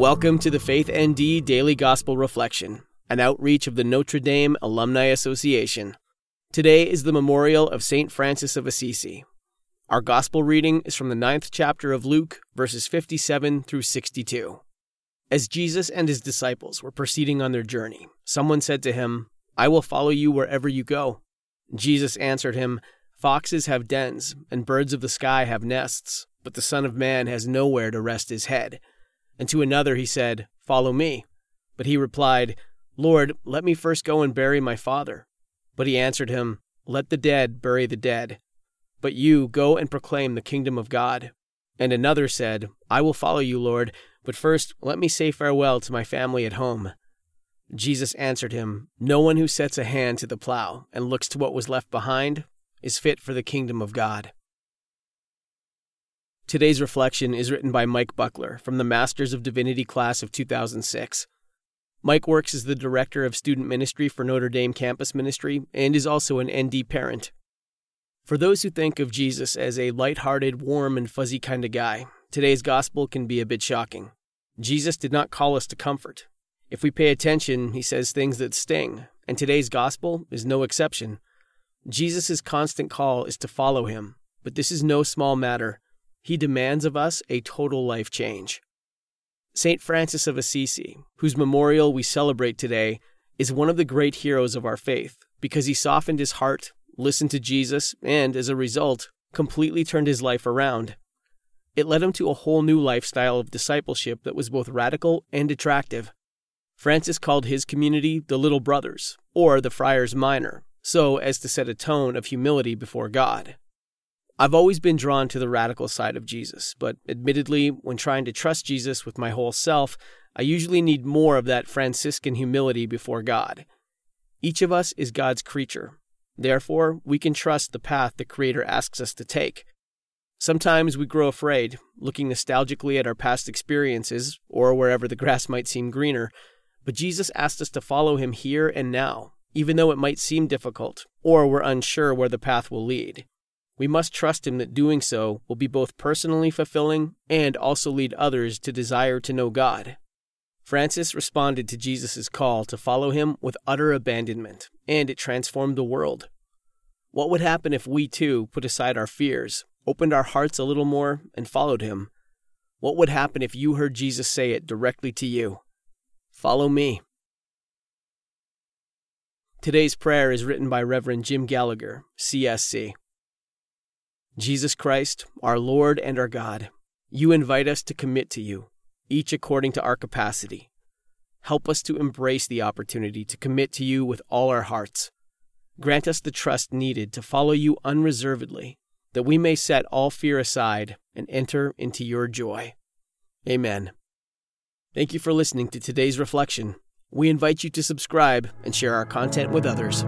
Welcome to the Faith ND Daily Gospel Reflection, an outreach of the Notre Dame Alumni Association. Today is the memorial of St. Francis of Assisi. Our gospel reading is from the ninth chapter of Luke, verses 57 through 62. As Jesus and his disciples were proceeding on their journey, someone said to him, I will follow you wherever you go. Jesus answered him, Foxes have dens, and birds of the sky have nests, but the Son of Man has nowhere to rest his head. And to another he said, Follow me. But he replied, Lord, let me first go and bury my father. But he answered him, Let the dead bury the dead. But you go and proclaim the kingdom of God. And another said, I will follow you, Lord, but first let me say farewell to my family at home. Jesus answered him, No one who sets a hand to the plow and looks to what was left behind is fit for the kingdom of God. Today's reflection is written by Mike Buckler from the Masters of Divinity class of 2006. Mike works as the director of student ministry for Notre Dame Campus Ministry and is also an ND parent. For those who think of Jesus as a light-hearted, warm, and fuzzy kind of guy, today's gospel can be a bit shocking. Jesus did not call us to comfort. If we pay attention, he says things that sting, and today's gospel is no exception. Jesus' constant call is to follow him, but this is no small matter. He demands of us a total life change. St. Francis of Assisi, whose memorial we celebrate today, is one of the great heroes of our faith because he softened his heart, listened to Jesus, and, as a result, completely turned his life around. It led him to a whole new lifestyle of discipleship that was both radical and attractive. Francis called his community the Little Brothers, or the Friars Minor, so as to set a tone of humility before God. I've always been drawn to the radical side of Jesus, but admittedly, when trying to trust Jesus with my whole self, I usually need more of that Franciscan humility before God. Each of us is God's creature. Therefore, we can trust the path the Creator asks us to take. Sometimes we grow afraid, looking nostalgically at our past experiences or wherever the grass might seem greener, but Jesus asked us to follow Him here and now, even though it might seem difficult or we're unsure where the path will lead we must trust Him that doing so will be both personally fulfilling and also lead others to desire to know God. Francis responded to Jesus' call to follow him with utter abandonment, and it transformed the world. What would happen if we too put aside our fears, opened our hearts a little more, and followed him? What would happen if you heard Jesus say it directly to you? Follow me. Today's prayer is written by Reverend Jim Gallagher, CSC. Jesus Christ, our Lord and our God, you invite us to commit to you, each according to our capacity. Help us to embrace the opportunity to commit to you with all our hearts. Grant us the trust needed to follow you unreservedly, that we may set all fear aside and enter into your joy. Amen. Thank you for listening to today's reflection. We invite you to subscribe and share our content with others.